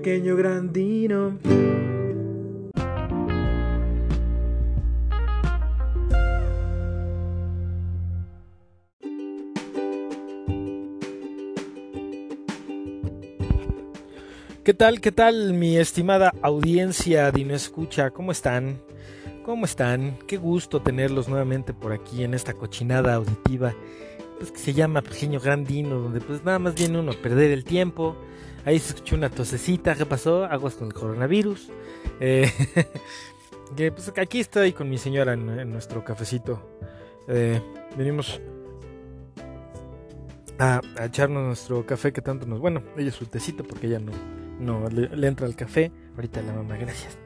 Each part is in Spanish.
pequeño grandino. ¿Qué tal, qué tal, mi estimada audiencia de Escucha? ¿Cómo están? ¿Cómo están? Qué gusto tenerlos nuevamente por aquí en esta cochinada auditiva pues, que se llama Pequeño Grandino, donde pues nada más viene uno a perder el tiempo. Ahí se escuchó una tosecita, ¿qué pasó? Aguas con el coronavirus. Eh, que, pues aquí estoy con mi señora en, nuestro cafecito. Eh, venimos a, echarnos nuestro café que tanto nos... Bueno, ella su tecito porque ella no, no le, entra el café. Ahorita la mamá, gracias.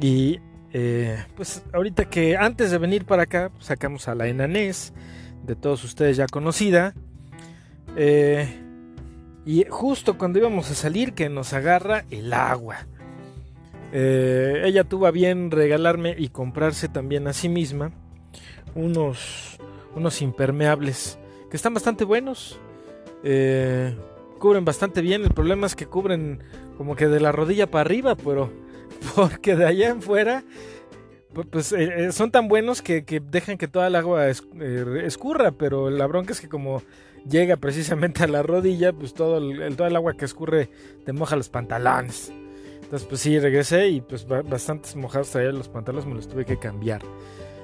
Y eh, pues ahorita que antes de venir para acá, pues, sacamos a la enanés, de todos ustedes ya conocida. Eh, y justo cuando íbamos a salir que nos agarra el agua. Eh, ella tuvo a bien regalarme y comprarse también a sí misma unos, unos impermeables que están bastante buenos. cubren bastante bien. El problema es que cubren como que de la rodilla para arriba, pero porque de allá en fuera pues eh, eh, son tan buenos que, dejan que toda el agua eh, escurra, pero la bronca es que como llega precisamente a la rodilla, pues todo el, todo el agua que escurre te moja los pantalones. Entonces pues sí, regresé y pues bastantes mojados traía los pantalones, me los tuve que cambiar.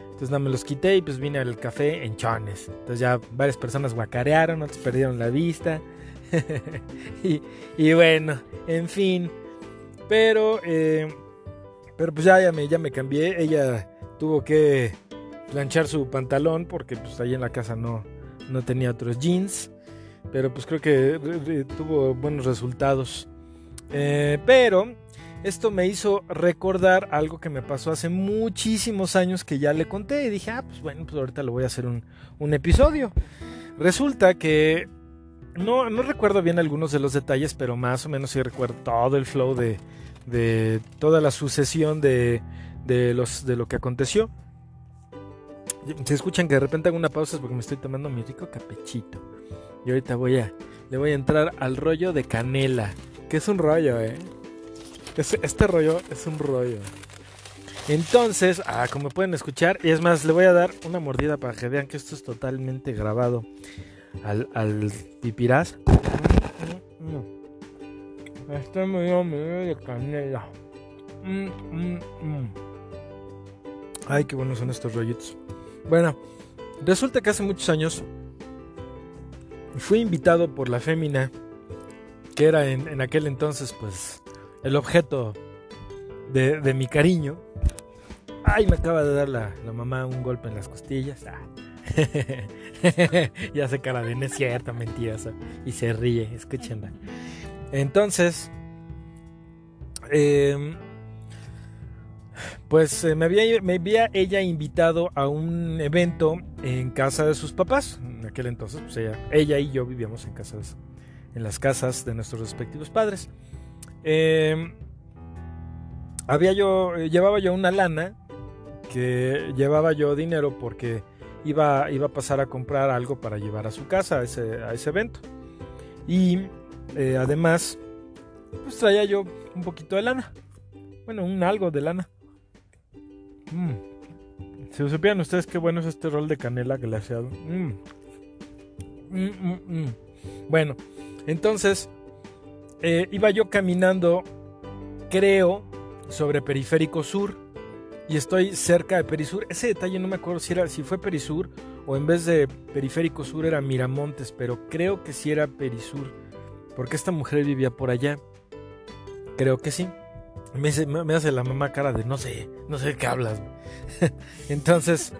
Entonces nada, me los quité y pues vine al café en chones. Entonces ya varias personas guacarearon, otros perdieron la vista. y, y, bueno, en fin. Pero, eh, pero pues ya, ya, me, ya me cambié. Ella tuvo que planchar su pantalón porque pues ahí en la casa no, no tenía otros jeans. Pero pues creo que tuvo buenos resultados. Eh, pero esto me hizo recordar algo que me pasó hace muchísimos años que ya le conté. Y dije, ah, pues bueno, pues ahorita le voy a hacer un, un episodio. Resulta que no, no recuerdo bien algunos de los detalles, pero más o menos sí recuerdo todo el flow de, de toda la sucesión de, de, los, de lo que aconteció. Se escuchan que de repente hago una pausa porque me estoy tomando mi rico capechito. Y ahorita voy a, le voy a entrar al rollo de canela. Que es un rollo, eh. este rollo es un rollo. Entonces, ah, como pueden escuchar, y es más, le voy a dar una mordida para que vean que esto es totalmente grabado al, al pipirás. Este me dio de canela. Mm, mm, mm. Ay, qué buenos son estos rollitos. Bueno, resulta que hace muchos años fui invitado por la fémina, que era en, aquel entonces, pues, el objeto de, mi cariño. Ay, me acaba de dar la, mamá un golpe en las costillas. Ah. y hace cara de no es cierta, mentirosa. Y se ríe, escúchenla. Entonces, em, pues eh, me, había, ella invitado a un evento en casa de sus papás. En aquel entonces, pues ella, y yo vivíamos en casas, en las casas de nuestros respectivos padres. Em, había yo, llevaba yo una lana que llevaba yo dinero porque iba, iba a pasar a comprar algo para llevar a su casa a ese, a ese evento. Y eh, además, pues traía yo un poquito de lana. Bueno, un algo de lana. Mm. Si supieran ustedes qué bueno es este rol de canela glaseado. Mm. Mm, bueno, entonces eh, iba yo caminando, creo, sobre Periférico Sur y estoy cerca de Perisur. Ese detalle no me acuerdo si era si fue Perisur o en vez de Periférico Sur era Miramontes, pero creo que sí era Perisur porque esta mujer vivía por allá. Creo que sí. Me, hace la mamá cara de no sé, no sé de qué hablas. entonces,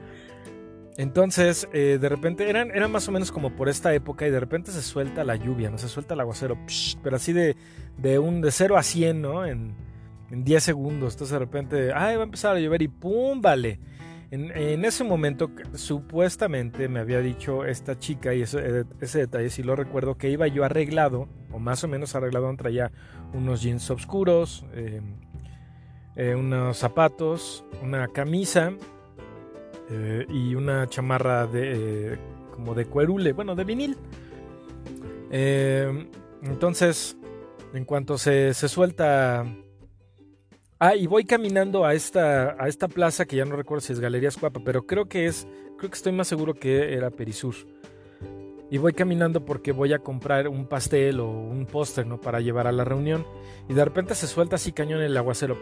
entonces eh, de repente eran, era más o menos como por esta época y de repente se suelta la lluvia, no se suelta el aguacero, pero así de, de, un, de 0 a 100, ¿no? En, en 10 segundos. Entonces de repente, ay, va a empezar a llover y ¡pum! Vale. En, ese momento, supuestamente me había dicho esta chica, y ese, ese detalle si lo recuerdo, que iba yo arreglado, o más o menos arreglado, traía unos jeans oscuros, em, eh, unos zapatos, una camisa eh, y una chamarra de como de cuerule, bueno, de vinil. Entonces, En cuanto se, se suelta... Ah, y voy caminando a esta, a esta plaza que ya no recuerdo si es Galerías Cuapa, pero creo que es, creo que estoy más seguro que era Perisur. Y voy caminando porque voy a comprar un pastel o un póster, ¿no? Para llevar a la reunión. Y de repente se suelta así cañón el aguacero.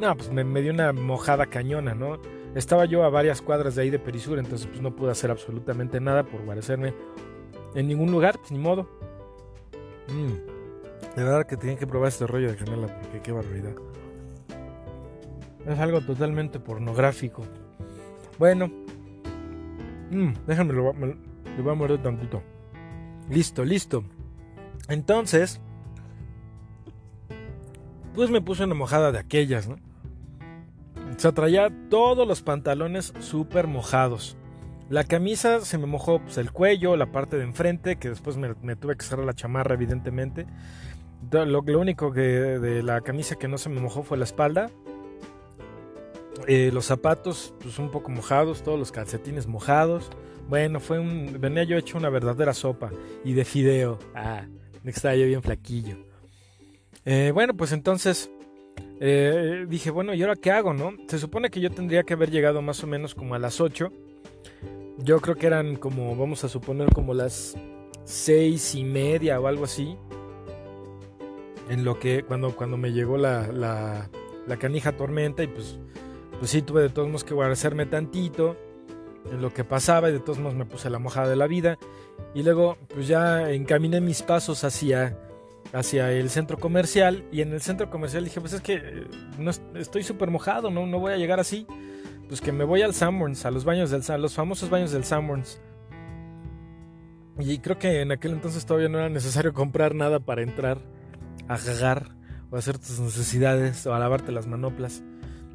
No, pues me, me dio una mojada cañona, ¿no? Estaba yo a varias cuadras de ahí de Perisur, entonces pues no pude hacer absolutamente nada por guarecerme en ningún lugar, pues ni modo. Mm. De verdad que tienen que probar este rollo de canela, porque qué barbaridad. Es algo totalmente pornográfico. Bueno. Mm, déjame, lo, le voy a morder tantito. Listo, listo. Entonces, pues me puse una mojada de aquellas, ¿no? Se traía todos los pantalones súper mojados. La camisa se me mojó pues, el cuello, la parte de enfrente, que después me, tuve que cerrar la chamarra, evidentemente. Lo, lo, único que de la camisa que no se me mojó fue la espalda. Eh, los zapatos, pues un poco mojados, todos los calcetines mojados. Bueno, fue un. Venía yo hecho una verdadera sopa. Y de fideo. Ah, estaba yo bien flaquillo. Eh, bueno, pues entonces eh, dije, bueno, ¿y ahora qué hago, no? Se supone que yo tendría que haber llegado más o menos como a las 8. Yo creo que eran como, vamos a suponer, como las seis y media o algo así. En lo que, cuando, cuando me llegó la, la, la canija tormenta y pues, pues sí, tuve de todos modos que guardarme tantito en lo que pasaba y de todos modos me puse la mojada de la vida. Y luego pues ya encaminé mis pasos hacia hacia el centro comercial y en el centro comercial dije, pues es que eh, no estoy súper mojado, ¿no? no voy a llegar así. Pues que me voy al Sanborns, a los baños del a los famosos baños del Sanborns. Y creo que en aquel entonces todavía no era necesario comprar nada para entrar a jagar o hacer tus necesidades o a lavarte las manoplas.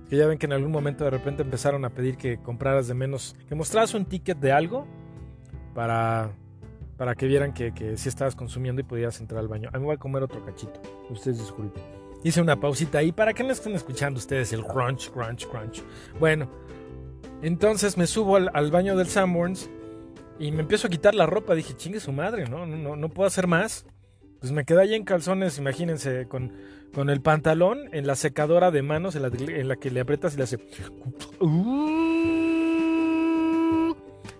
Que ya ven que en algún momento de repente empezaron a pedir que compraras de menos, que mostraras un ticket de algo para para que vieran que, que sí estabas consumiendo y podías entrar al baño. A mí me voy a comer otro cachito. Ustedes disculpen. Hice una pausita ahí para que no estén escuchando ustedes el crunch, crunch, crunch. Bueno, entonces me subo al, baño del Sanborns y me empiezo a quitar la ropa. Dije, chingue su madre, ¿no? No, no puedo hacer más. Pues me quedé ahí en calzones, imagínense, con, con el pantalón en la secadora de manos en la, en la que le aprietas y le hace...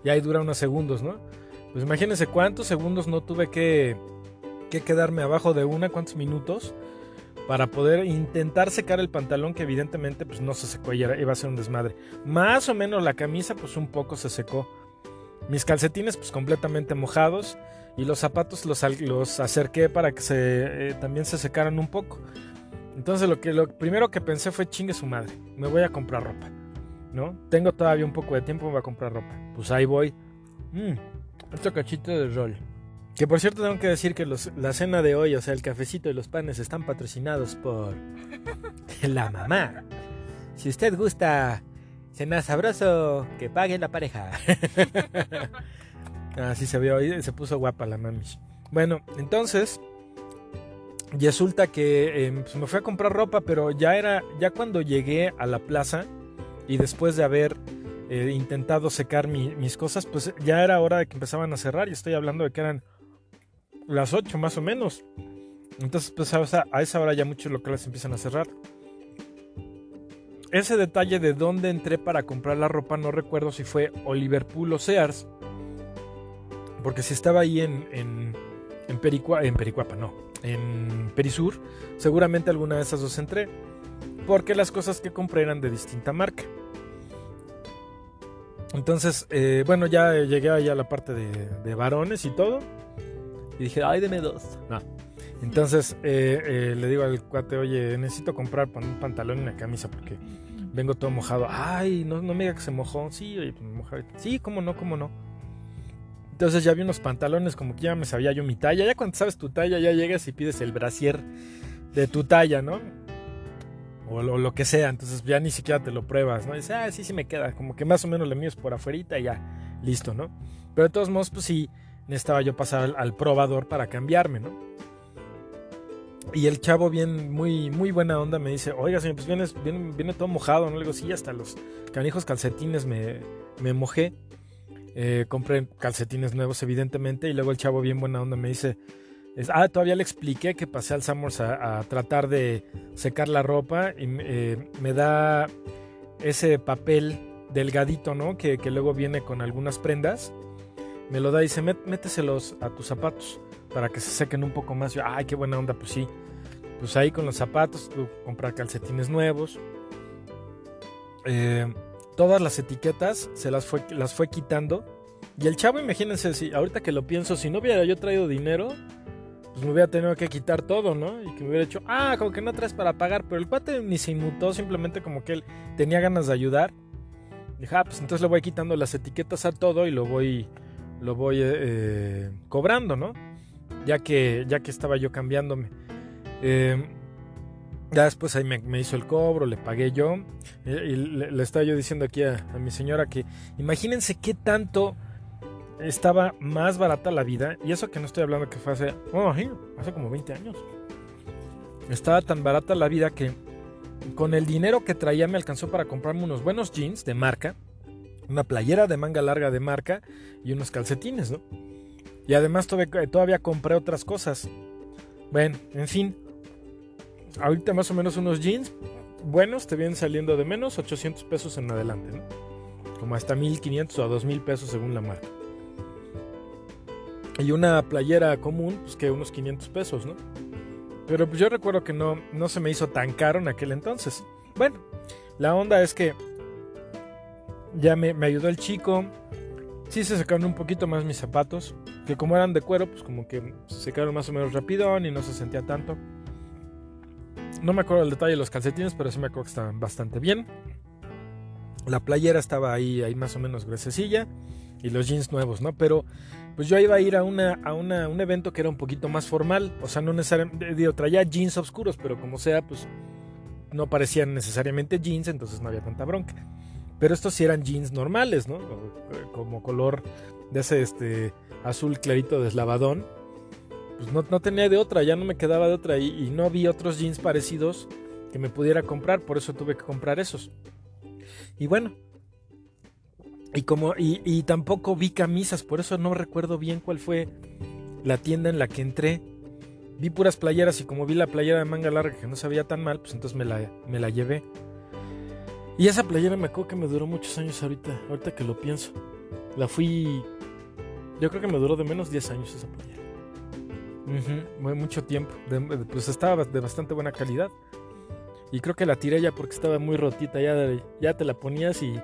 Y ahí dura unos segundos, ¿no? Pues imagínense cuántos segundos no tuve que, que quedarme abajo de una, cuántos minutos para poder intentar secar el pantalón que evidentemente pues no se secó y iba a ser un desmadre. Más o menos la camisa pues un poco se secó. Mis calcetines pues completamente mojados y los zapatos los, los acerqué para que se, eh, también se secaran un poco. Entonces lo, que, lo primero que pensé fue chingue su madre, me voy a comprar ropa. ¿No? Tengo todavía un poco de tiempo, me voy a comprar ropa. Pues ahí voy. Mm, otro cachito de rol. Que por cierto tengo que decir que la cena de hoy, o sea, el cafecito y los panes están patrocinados por la mamá. Si usted gusta cenar sabroso, que pague la pareja. Así se vio, se puso guapa la mami. Bueno, entonces, resulta que em, pues me fui a comprar ropa, pero ya era, ya cuando llegué a la plaza y después de haber eh, intentado secar mis cosas, pues ya era hora de que empezaban a cerrar y estoy hablando de que eran las 8 más o menos. Entonces, pues a esa hora ya muchos locales empiezan a cerrar. Ese detalle de dónde entré para comprar la ropa, no recuerdo si fue o Liverpool o Sears. Porque si estaba ahí en, en, en, en Pericuapa, no, en Perisur, seguramente alguna de esas dos entré. Porque las cosas que compré eran de distinta marca. Entonces, eh, bueno, ya llegué allá a la parte de, varones y todo. Y dije, ay, deme dos. No. Entonces eh, eh, le digo al cuate, oye, necesito comprar un pantalón y una camisa porque vengo todo mojado. Ay, no, no me diga que se mojó. Sí, oye, pues me. Sí, cómo no, cómo no. Entonces ya vi unos pantalones como que ya me sabía yo mi talla. Ya cuando sabes tu talla, ya llegas y pides el brasier de tu talla, ¿no? o lo, que sea, entonces ya ni siquiera te lo pruebas, ¿no? Dices, ah, sí, sí me queda, como que más o menos lo mío es por afuera y ya, listo, ¿no? Pero de todos modos, pues sí, necesitaba yo pasar al, probador para cambiarme, ¿no? Y el chavo bien, muy, muy buena onda me dice, oiga señor, pues viene, viene, todo mojado, ¿no? Le digo, sí, hasta los canijos calcetines me, me mojé. Eh, compré calcetines nuevos, evidentemente, y luego el chavo bien buena onda me dice, ah, todavía le expliqué que pasé al Summers a, tratar de secar la ropa y eh, me da ese papel delgadito, ¿no? Que, luego viene con algunas prendas. Me lo da y dice, méteselos a tus zapatos para que se sequen un poco más. Yo, ay, qué buena onda, pues sí. Pues ahí con los zapatos, comprar calcetines nuevos. Eh, todas las etiquetas se las fue, las fue quitando. Y el chavo, imagínense, si ahorita que lo pienso, si no hubiera yo traído dinero, pues me hubiera tenido que quitar todo, ¿no? Y que me hubiera hecho, ah, como que no traes para pagar. Pero el cuate ni se inmutó, simplemente como que él tenía ganas de ayudar. Dije, ah, pues entonces le voy quitando las etiquetas a todo y lo voy, lo voy eh, cobrando, ¿no? Ya que, ya que estaba yo cambiándome. Eh, ya después ahí me, hizo el cobro, le pagué yo. Eh, y, le, estaba yo diciendo aquí a, mi señora que imagínense qué tanto estaba más barata la vida. Y eso que no estoy hablando que fue hace, oh, hace como 20 años. Estaba tan barata la vida que con el dinero que traía me alcanzó para comprarme unos buenos jeans de marca, una playera de manga larga de marca y unos calcetines, ¿no? Y además todavía, todavía compré otras cosas. Bueno, en fin. Ahorita más o menos unos jeans buenos te vienen saliendo de menos 800 pesos en adelante. Como hasta 1500 o 2000 pesos según la marca. Y una playera común, pues que unos 500 pesos, ¿no? Pero pues yo recuerdo que no, no se me hizo tan caro en aquel entonces. Bueno, la onda es que ya me, ayudó el chico. Sí se secaron un poquito más mis zapatos. Que como eran de cuero, pues como que se secaron más o menos rapidón y no se sentía tanto. No me acuerdo el detalle de los calcetines, pero sí me acuerdo que estaban bastante bien. La playera estaba ahí, ahí más o menos gruesecilla. Y los jeans nuevos, ¿no? Pero pues yo iba a ir a, una, a una, un evento que era un poquito más formal, o sea, no necesariamente, digo, traía jeans oscuros, pero como sea, pues no parecían necesariamente jeans, entonces no había tanta bronca. Pero estos sí eran jeans normales, ¿no? Como color de ese este, azul clarito deslavadón. Pues no, no, tenía de otra, ya no me quedaba de otra y, no vi otros jeans parecidos que me pudiera comprar, por eso tuve que comprar esos. Y bueno, y como, y, tampoco vi camisas, por eso no recuerdo bien cuál fue la tienda en la que entré. Vi puras playeras y como vi la playera de manga larga que no se veía tan mal, pues entonces me la, me la llevé. Y esa playera me acuerdo que me duró muchos años ahorita, ahorita que lo pienso. La fui. Yo creo que me duró de menos 10 años esa playera. Mucho tiempo. pues estaba de bastante buena calidad. Y creo que la tiré ya porque estaba muy rotita. Ya, ya te la ponías y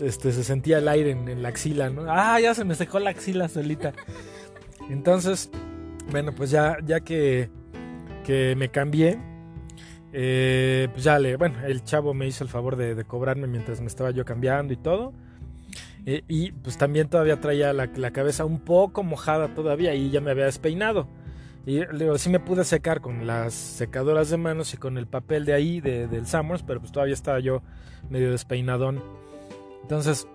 este, se sentía el aire en, la axila, ¿no? Ah, ya se me secó la axila solita. Entonces, bueno, pues ya, ya que, que me cambié, eh, pues ya le, bueno, el chavo me hizo el favor de, cobrarme mientras me estaba yo cambiando y todo. Eh, y pues también todavía traía la, cabeza un poco mojada todavía y ya me había despeinado. Y digo, sí me pude secar con las secadoras de manos y con el papel de ahí, del Summers, pero pues todavía estaba yo medio despeinadón. Entonces,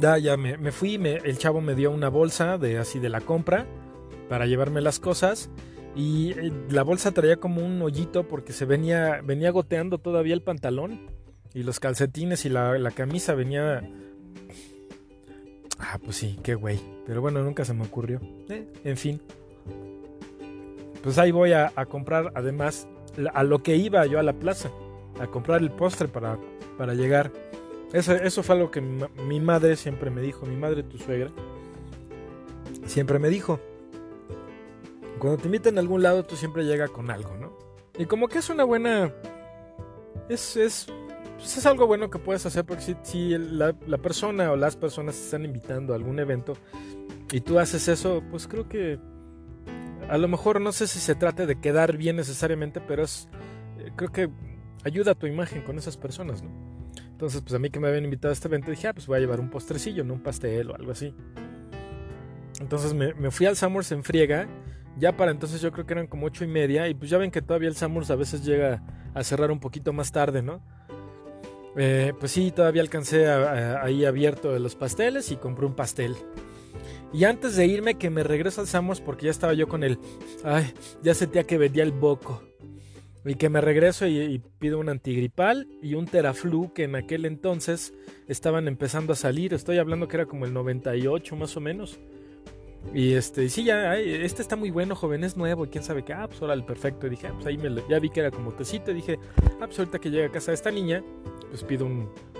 ya, ya me, fui, el chavo me dio una bolsa de así de la compra para llevarme las cosas. Y eh, la bolsa traía como un hoyito porque se venía, venía goteando todavía el pantalón. Y los calcetines y la, camisa venía... Ah, pues sí, qué güey. Pero bueno, nunca se me ocurrió. Eh, en fin. Pues ahí voy a, comprar, además, a lo que iba yo a la plaza. A comprar el postre para, para llegar. Eso, eso fue algo que mi, madre siempre me dijo, mi madre, tu suegra, siempre me dijo, cuando te invitan a algún lado tú siempre llega con algo, ¿no? Y como que es una buena... Es, es, pues es algo bueno que puedes hacer porque si, la, persona o las personas están invitando a algún evento y tú haces eso, pues creo que a lo mejor no sé si se trate de quedar bien necesariamente, pero es eh, creo que ayuda a tu imagen con esas personas, ¿no? Entonces, pues a mí que me habían invitado a este evento, dije, ah, pues voy a llevar un postrecillo, no un pastel o algo así. Entonces me, fui al Summers en friega. Ya para entonces yo creo que eran como ocho y media. Y pues ya ven que todavía el Summers a veces llega a cerrar un poquito más tarde, ¿no? Eh, pues sí, todavía alcancé ahí abierto los pasteles y compré un pastel. Y antes de irme, que me regreso al Summers porque ya estaba yo con el... Ay, ya sentía que vendía el boco. Y que me regreso y, pido un antigripal y un teraflu que en aquel entonces estaban empezando a salir. Estoy hablando que era como el 98 más o menos. Y este, sí, ya, este está muy bueno, joven, es nuevo, y quién sabe qué, ah, pues el perfecto. Y dije, ah, pues ahí ya vi que era como tecito, y dije, ah, pues ahorita que llega a casa de esta niña, pues pido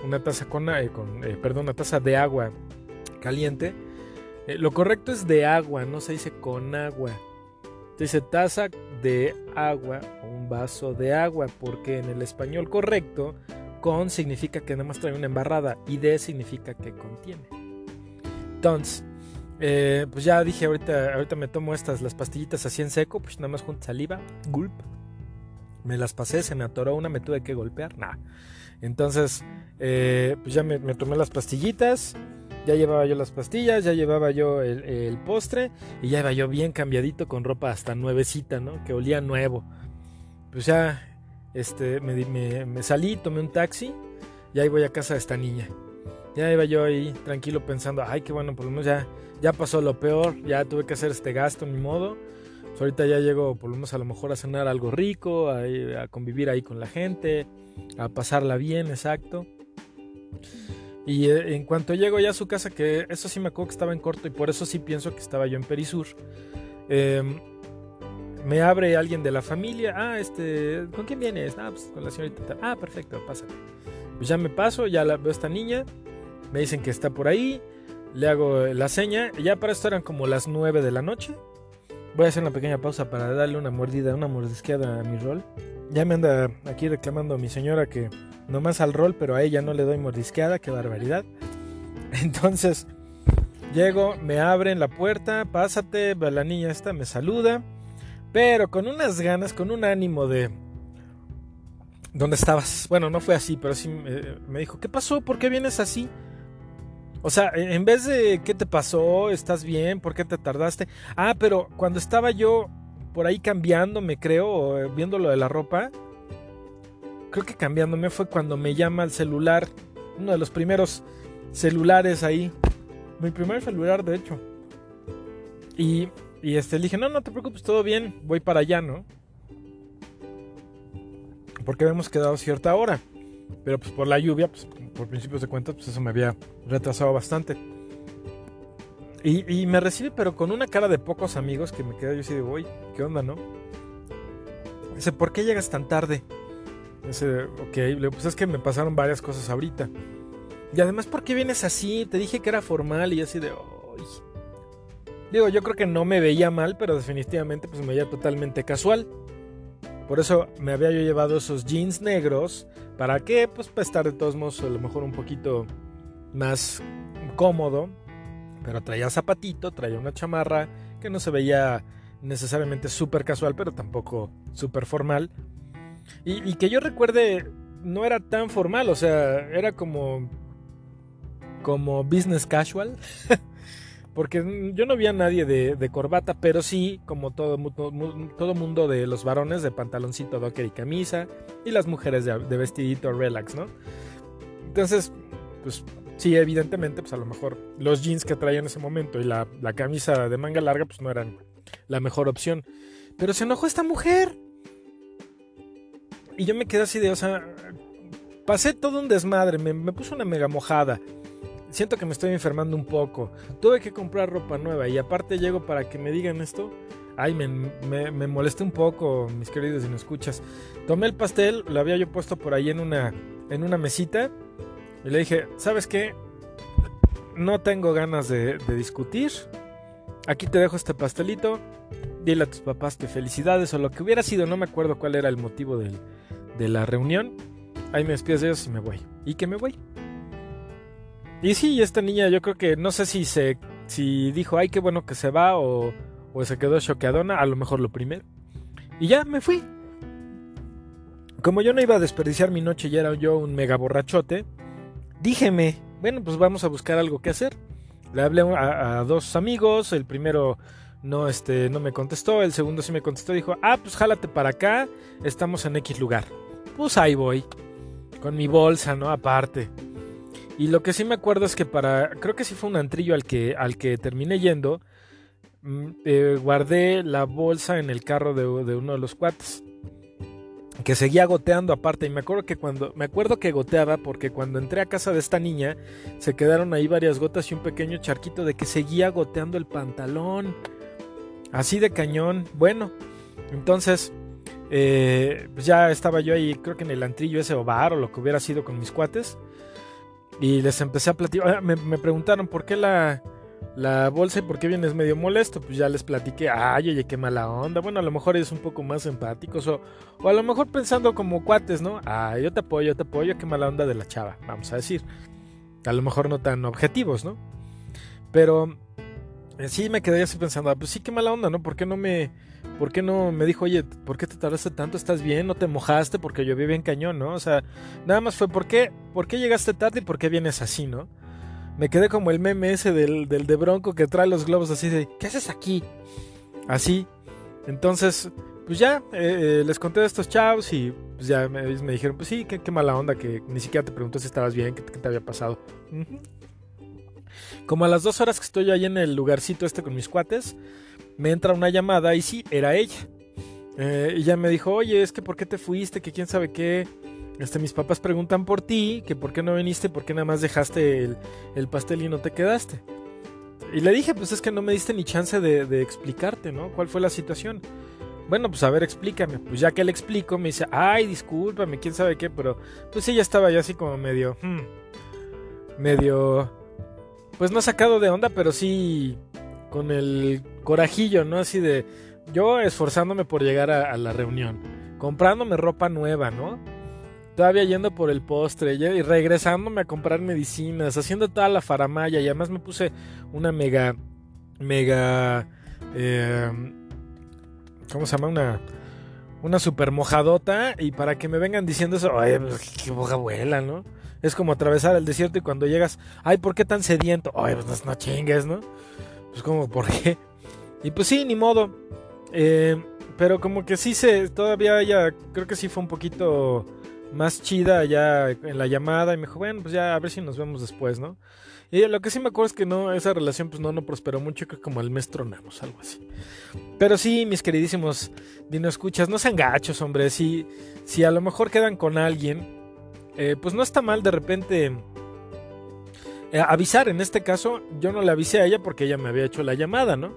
una taza con, eh, eh, perdón, una taza de agua caliente. Eh, lo correcto es de agua, no se dice con agua. Se dice taza de agua o un vaso de agua, porque en el español correcto, con significa que nada más trae una embarrada y de significa que contiene. Entonces, eh, pues ya dije, ahorita, ahorita me tomo estas, las pastillitas así en seco, pues nada más junto saliva, gulp. Me las pasé, se me atoró una, me tuve que golpear, nada. Entonces, eh, pues ya me, tomé las pastillitas, ya llevaba yo las pastillas, ya llevaba yo el, postre y ya iba yo bien cambiadito con ropa hasta nuevecita, ¿no? Que olía nuevo. Pues ya, este, me, me, me salí, tomé un taxi y ahí voy a casa de esta niña. Ya iba yo ahí tranquilo pensando, ay, qué bueno, por lo menos ya, ya pasó lo peor, ya tuve que hacer este gasto, ni modo. Pues ahorita ya llego por lo menos a lo mejor a cenar algo rico, a, convivir ahí con la gente, a pasarla bien, exacto. Y eh, en cuanto llego ya a su casa, que eso sí me acuerdo que estaba en corto y por eso sí pienso que estaba yo en Perisur, em, me abre alguien de la familia. Ah, este, ¿con quién vienes? Ah, pues con la señorita. Ah, perfecto, pásate. Pues ya me paso, ya veo a esta niña. Me dicen que está por ahí. Le hago la seña. Ya para esto eran como las 9 de la noche. Voy a hacer una pequeña pausa para darle una mordida, una mordisqueada a mi rol. Ya me anda aquí reclamando mi señora que nomás al rol, pero a ella no le doy mordisqueada, qué barbaridad. Entonces, llego, me abren la puerta, pásate, la niña esta me saluda, pero con unas ganas, con un ánimo de... ¿Dónde estabas? Bueno, no fue así, pero sí me dijo, ¿qué pasó? ¿Por qué vienes así? O sea, en vez de ¿qué te pasó? ¿Estás bien? ¿Por qué te tardaste? Ah, pero cuando estaba yo por ahí cambiándome, creo, eh, viendo lo de la ropa, creo que cambiándome fue cuando me llama el celular, uno de los primeros celulares ahí. Mi primer celular, de hecho. Y, y este, le dije, no, no te preocupes, todo bien, voy para allá, ¿no? Porque habíamos quedado cierta hora. Pero pues por la lluvia, pues por principios de cuentas, pues eso me había retrasado bastante. Y, me recibe, pero con una cara de pocos amigos que me queda yo así de, uy, ¿qué onda, no? Dice, ¿por qué llegas tan tarde? Dice, ok, pues es que me pasaron varias cosas ahorita. Y además, ¿por qué vienes así? Te dije que era formal y así de, uy. Digo, yo creo que no me veía mal, pero definitivamente pues me veía totalmente casual. Por eso me había yo llevado esos jeans negros. ¿Para qué? Pues para estar de todos modos a lo mejor un poquito más cómodo. Pero traía zapatito, traía una chamarra que no se veía necesariamente súper casual, pero tampoco súper formal. Y, y que yo recuerde, no era tan formal, o sea, era como como business casual. Porque yo no vi a nadie de, corbata, pero sí, como todo, todo mundo de los varones, de pantaloncito, docker y camisa, y las mujeres de, vestidito relax, ¿no? Entonces, pues sí, evidentemente, pues a lo mejor los jeans que traía en ese momento y la, camisa de manga larga, pues no eran la mejor opción. Pero se enojó esta mujer. Y yo me quedé así de, o sea, pasé todo un desmadre, me, me puso una mega mojada siento que me estoy enfermando un poco. Tuve que comprar ropa nueva y aparte llego para que me digan esto. Ay, me, me, molesté un poco, mis queridos, si no escuchas. Tomé el pastel, lo había yo puesto por ahí en una, en una mesita. Y le dije, ¿sabes qué? No tengo ganas de, discutir. Aquí te dejo este pastelito. Dile a tus papás que felicidades o lo que hubiera sido. No me acuerdo cuál era el motivo de la reunión. Ahí me despides de ellos y me voy. ¿Y que me voy? Y sí, esta niña yo creo que no sé si se si dijo, ay, qué bueno que se va o, se quedó choqueadona, a lo mejor lo primero. Y ya me fui. Como yo no iba a desperdiciar mi noche y era yo un mega borrachote, díjeme, bueno, pues vamos a buscar algo que hacer. Le hablé a, a, dos amigos, el primero no, este, no me contestó, el segundo sí me contestó, dijo, ah, pues jálate para acá, estamos en X lugar. Pues ahí voy, con mi bolsa, ¿no? Aparte. Y lo que sí me acuerdo es que para, creo que sí fue un antrillo al que, al que terminé yendo, mm, eh, guardé la bolsa en el carro de, uno de los cuates. que seguía goteando aparte y me acuerdo que cuando me acuerdo que goteaba porque cuando entré a casa de esta niña se quedaron ahí varias gotas y un pequeño charquito de que seguía goteando el pantalón así de cañón bueno entonces eh, pues ya estaba yo ahí creo que en el antrillo ese o bar o lo que hubiera sido con mis cuates y les empecé a platicar me, me preguntaron por qué la la bolsa y por qué vienes medio molesto, pues ya les platiqué, ay, oye, qué mala onda. Bueno, a lo mejor es un poco más empáticos o, o a lo mejor pensando como cuates, ¿no? Ay, yo te apoyo, yo te apoyo, qué mala onda de la chava, vamos a decir. A lo mejor no tan objetivos, ¿no? Pero eh, sí me quedé así pensando, ah, pues sí, qué mala onda, ¿no? ¿Por qué no me, por qué no me dijo, oye, ¿por qué te tardaste tanto? ¿Estás bien? ¿No te mojaste? Porque yo vi bien cañón, ¿no? O sea, nada más fue, ¿por qué, ¿por qué llegaste tarde y por qué vienes así, ¿no? Me quedé como el meme ese del, del de Bronco que trae los globos así de, ¿qué haces aquí? Así. Entonces, pues ya, eh, eh, les conté de estos chavos y pues ya me, dijeron, pues sí, qué, mala onda que ni siquiera te preguntó si estabas bien, qué, te había pasado. Como a las dos horas que estoy ahí en el lugarcito este con mis cuates, me entra una llamada y sí, era ella. Eh, ya me dijo, oye, es que ¿por qué te fuiste? Que quién sabe qué. Este, mis papás preguntan por ti, que por qué no viniste, por qué nada más dejaste el, el, pastel y no te quedaste. Y le dije, pues es que no me diste ni chance de, de, explicarte, ¿no? ¿Cuál fue la situación? Bueno, pues a ver, explícame. Pues ya que le explico, me dice, ay, discúlpame, quién sabe qué, pero pues ella estaba ya así como medio, hmm, medio, pues no sacado de onda, pero sí con el corajillo, ¿no? Así de, yo esforzándome por llegar a, la reunión, comprándome ropa nueva, ¿no? todavía yendo por el postre y regresándome a comprar medicinas, haciendo toda la faramaya y además me puse una mega, mega, eh, ¿cómo se llama? Una, una super mojadota y para que me vengan diciendo eso, ay, pues, qué boca abuela, ¿no? Es como atravesar el desierto y cuando llegas, ay, ¿por qué tan sediento? Ay, pues no chingues, ¿no? Pues como, ¿por qué? Y pues sí, ni modo. Eh, pero como que sí se, todavía ya, creo que sí fue un poquito más chida ya en la llamada y me dijo, bueno, pues ya a ver si nos vemos después, ¿no? Y lo que sí me acuerdo es que no, esa relación pues no, no prosperó mucho, que como al mes tronamos, algo así. Pero sí, mis queridísimos Dino Escuchas, no sean gachos, hombre, si, si a lo mejor quedan con alguien, eh, pues no está mal de repente eh, avisar, en este caso yo no le avisé a ella porque ella me había hecho la llamada, ¿no?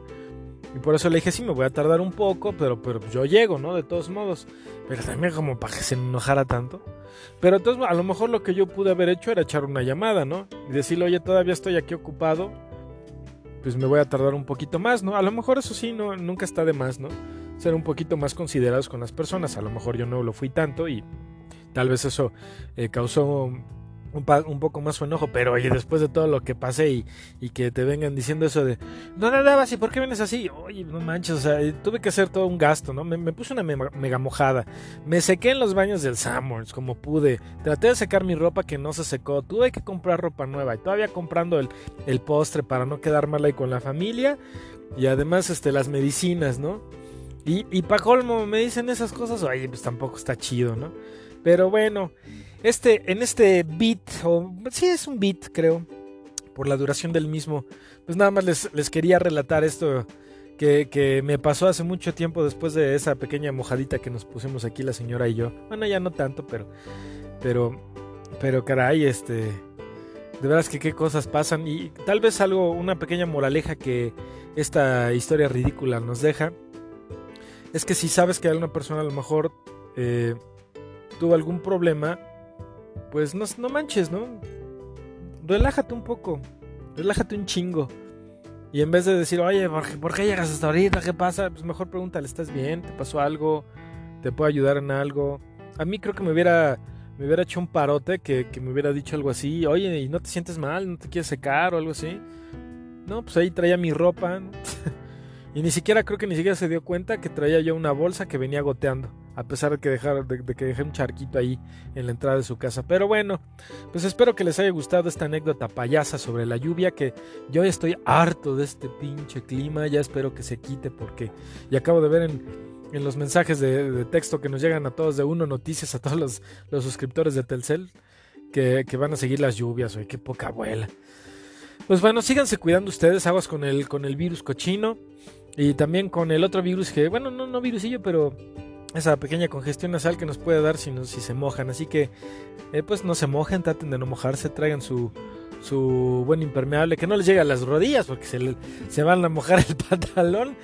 Y por eso le dije, sí, me voy a tardar un poco, pero, pero yo llego, ¿no? De todos modos. Pero también como para que se enojara tanto. Pero entonces a lo mejor lo que yo pude haber hecho era echar una llamada, ¿no? Y decirle, oye, todavía estoy aquí ocupado. Pues me voy a tardar un poquito más, ¿no? A lo mejor eso sí, no, nunca está de más, ¿no? Ser un poquito más considerados con las personas. A lo mejor yo no lo fui tanto y tal vez eso eh, causó un, poco más su enojo, pero oye, después de todo lo que pasé y, y que te vengan diciendo eso de, no nadabas y por qué vienes así, oye, no manches, o sea, tuve que hacer todo un gasto, ¿no? Me, me puse una mega, mega, mojada, me sequé en los baños del Summers como pude, traté de secar mi ropa que no se secó, tuve que comprar ropa nueva y todavía comprando el, el postre para no quedar mal ahí con la familia y además este, las medicinas, ¿no? Y, y pa' colmo me dicen esas cosas, oye, pues tampoco está chido, ¿no? Pero bueno, este, en este beat, o sí es un beat, creo, por la duración del mismo, pues nada más les, les quería relatar esto que, que, me pasó hace mucho tiempo después de esa pequeña mojadita que nos pusimos aquí la señora y yo. Bueno, ya no tanto, pero, pero, pero caray, este, de veras que qué cosas pasan y tal vez algo, una pequeña moraleja que esta historia ridícula nos deja, es que si sabes que alguna persona a lo mejor eh, tuvo algún problema, pues no, no manches, ¿no? Relájate un poco, relájate un chingo. Y en vez de decir, oye, ¿por qué, ¿por qué, llegas hasta ahorita? ¿Qué pasa? Pues mejor pregúntale, ¿estás bien? ¿Te pasó algo? ¿Te puedo ayudar en algo? A mí creo que me hubiera, me hubiera hecho un parote que, que me hubiera dicho algo así, oye, ¿y no te sientes mal? ¿No te quieres secar o algo así? No, pues ahí traía mi ropa. y ni siquiera creo que ni siquiera se dio cuenta que traía yo una bolsa que venía goteando a pesar de que, dejar, de, que dejé un charquito ahí en la entrada de su casa. Pero bueno, pues espero que les haya gustado esta anécdota payasa sobre la lluvia, que yo estoy harto de este pinche clima, ya espero que se quite porque ya acabo de ver en, en los mensajes de, texto que nos llegan a todos de uno noticias, a todos los, los suscriptores de Telcel, que, que, van a seguir las lluvias, oye, qué poca abuela. Pues bueno, síganse cuidando ustedes, aguas con el, con el virus cochino y también con el otro virus que, bueno, no, no virusillo, pero esa pequeña congestión nasal que nos puede dar si, si se mojan. Así que, eh, pues no se mojen, traten de no mojarse, traigan su, su buen impermeable, que no les llegue a las rodillas porque se, se van a mojar el pantalón.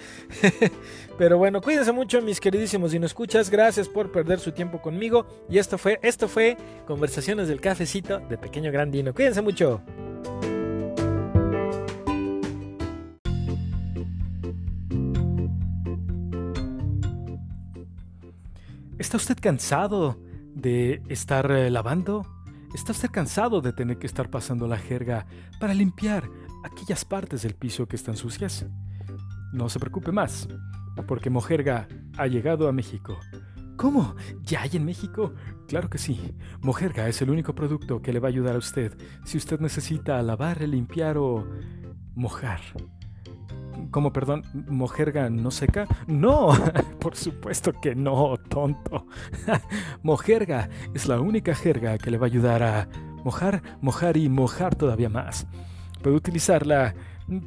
Pero bueno, cuídense mucho mis queridísimos y no escuchas. Gracias por perder su tiempo conmigo. Y esto fue, esto fue Conversaciones del Cafecito de Pequeño Grandino. Cuídense mucho. ¿Está usted cansado de estar eh, lavando? ¿Está usted cansado de tener que estar pasando la jerga para limpiar aquellas partes del piso que están sucias? No se preocupe más, porque Mojerga ha llegado a México. ¿Cómo? ¿Ya hay en México? Claro que sí. Mojerga es el único producto que le va a ayudar a usted si usted necesita lavar, limpiar o mojar. ¿Cómo, perdón? ¿Mojerga no seca? No, por supuesto que no, tonto. Mojerga es la única jerga que le va a ayudar a mojar, mojar y mojar todavía más. Puede utilizarla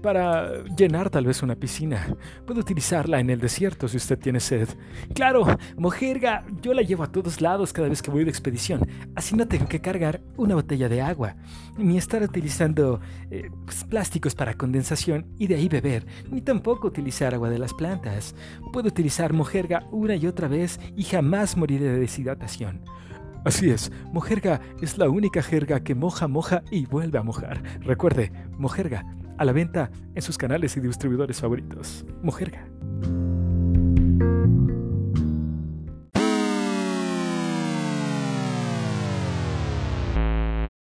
para llenar tal vez una piscina. Puede utilizarla en el desierto si usted tiene sed. Claro, mojerga, yo la llevo a todos lados cada vez que voy de expedición. Así no tengo que cargar una botella de agua, ni estar utilizando eh, pues, plásticos para condensación y de ahí beber, ni tampoco utilizar agua de las plantas. Puedo utilizar mojerga una y otra vez y jamás moriré de deshidratación. Así es, Mojerga es la única jerga que moja, moja y vuelve a mojar. Recuerde, Mojerga, a la venta en sus canales y distribuidores favoritos. Mujerga.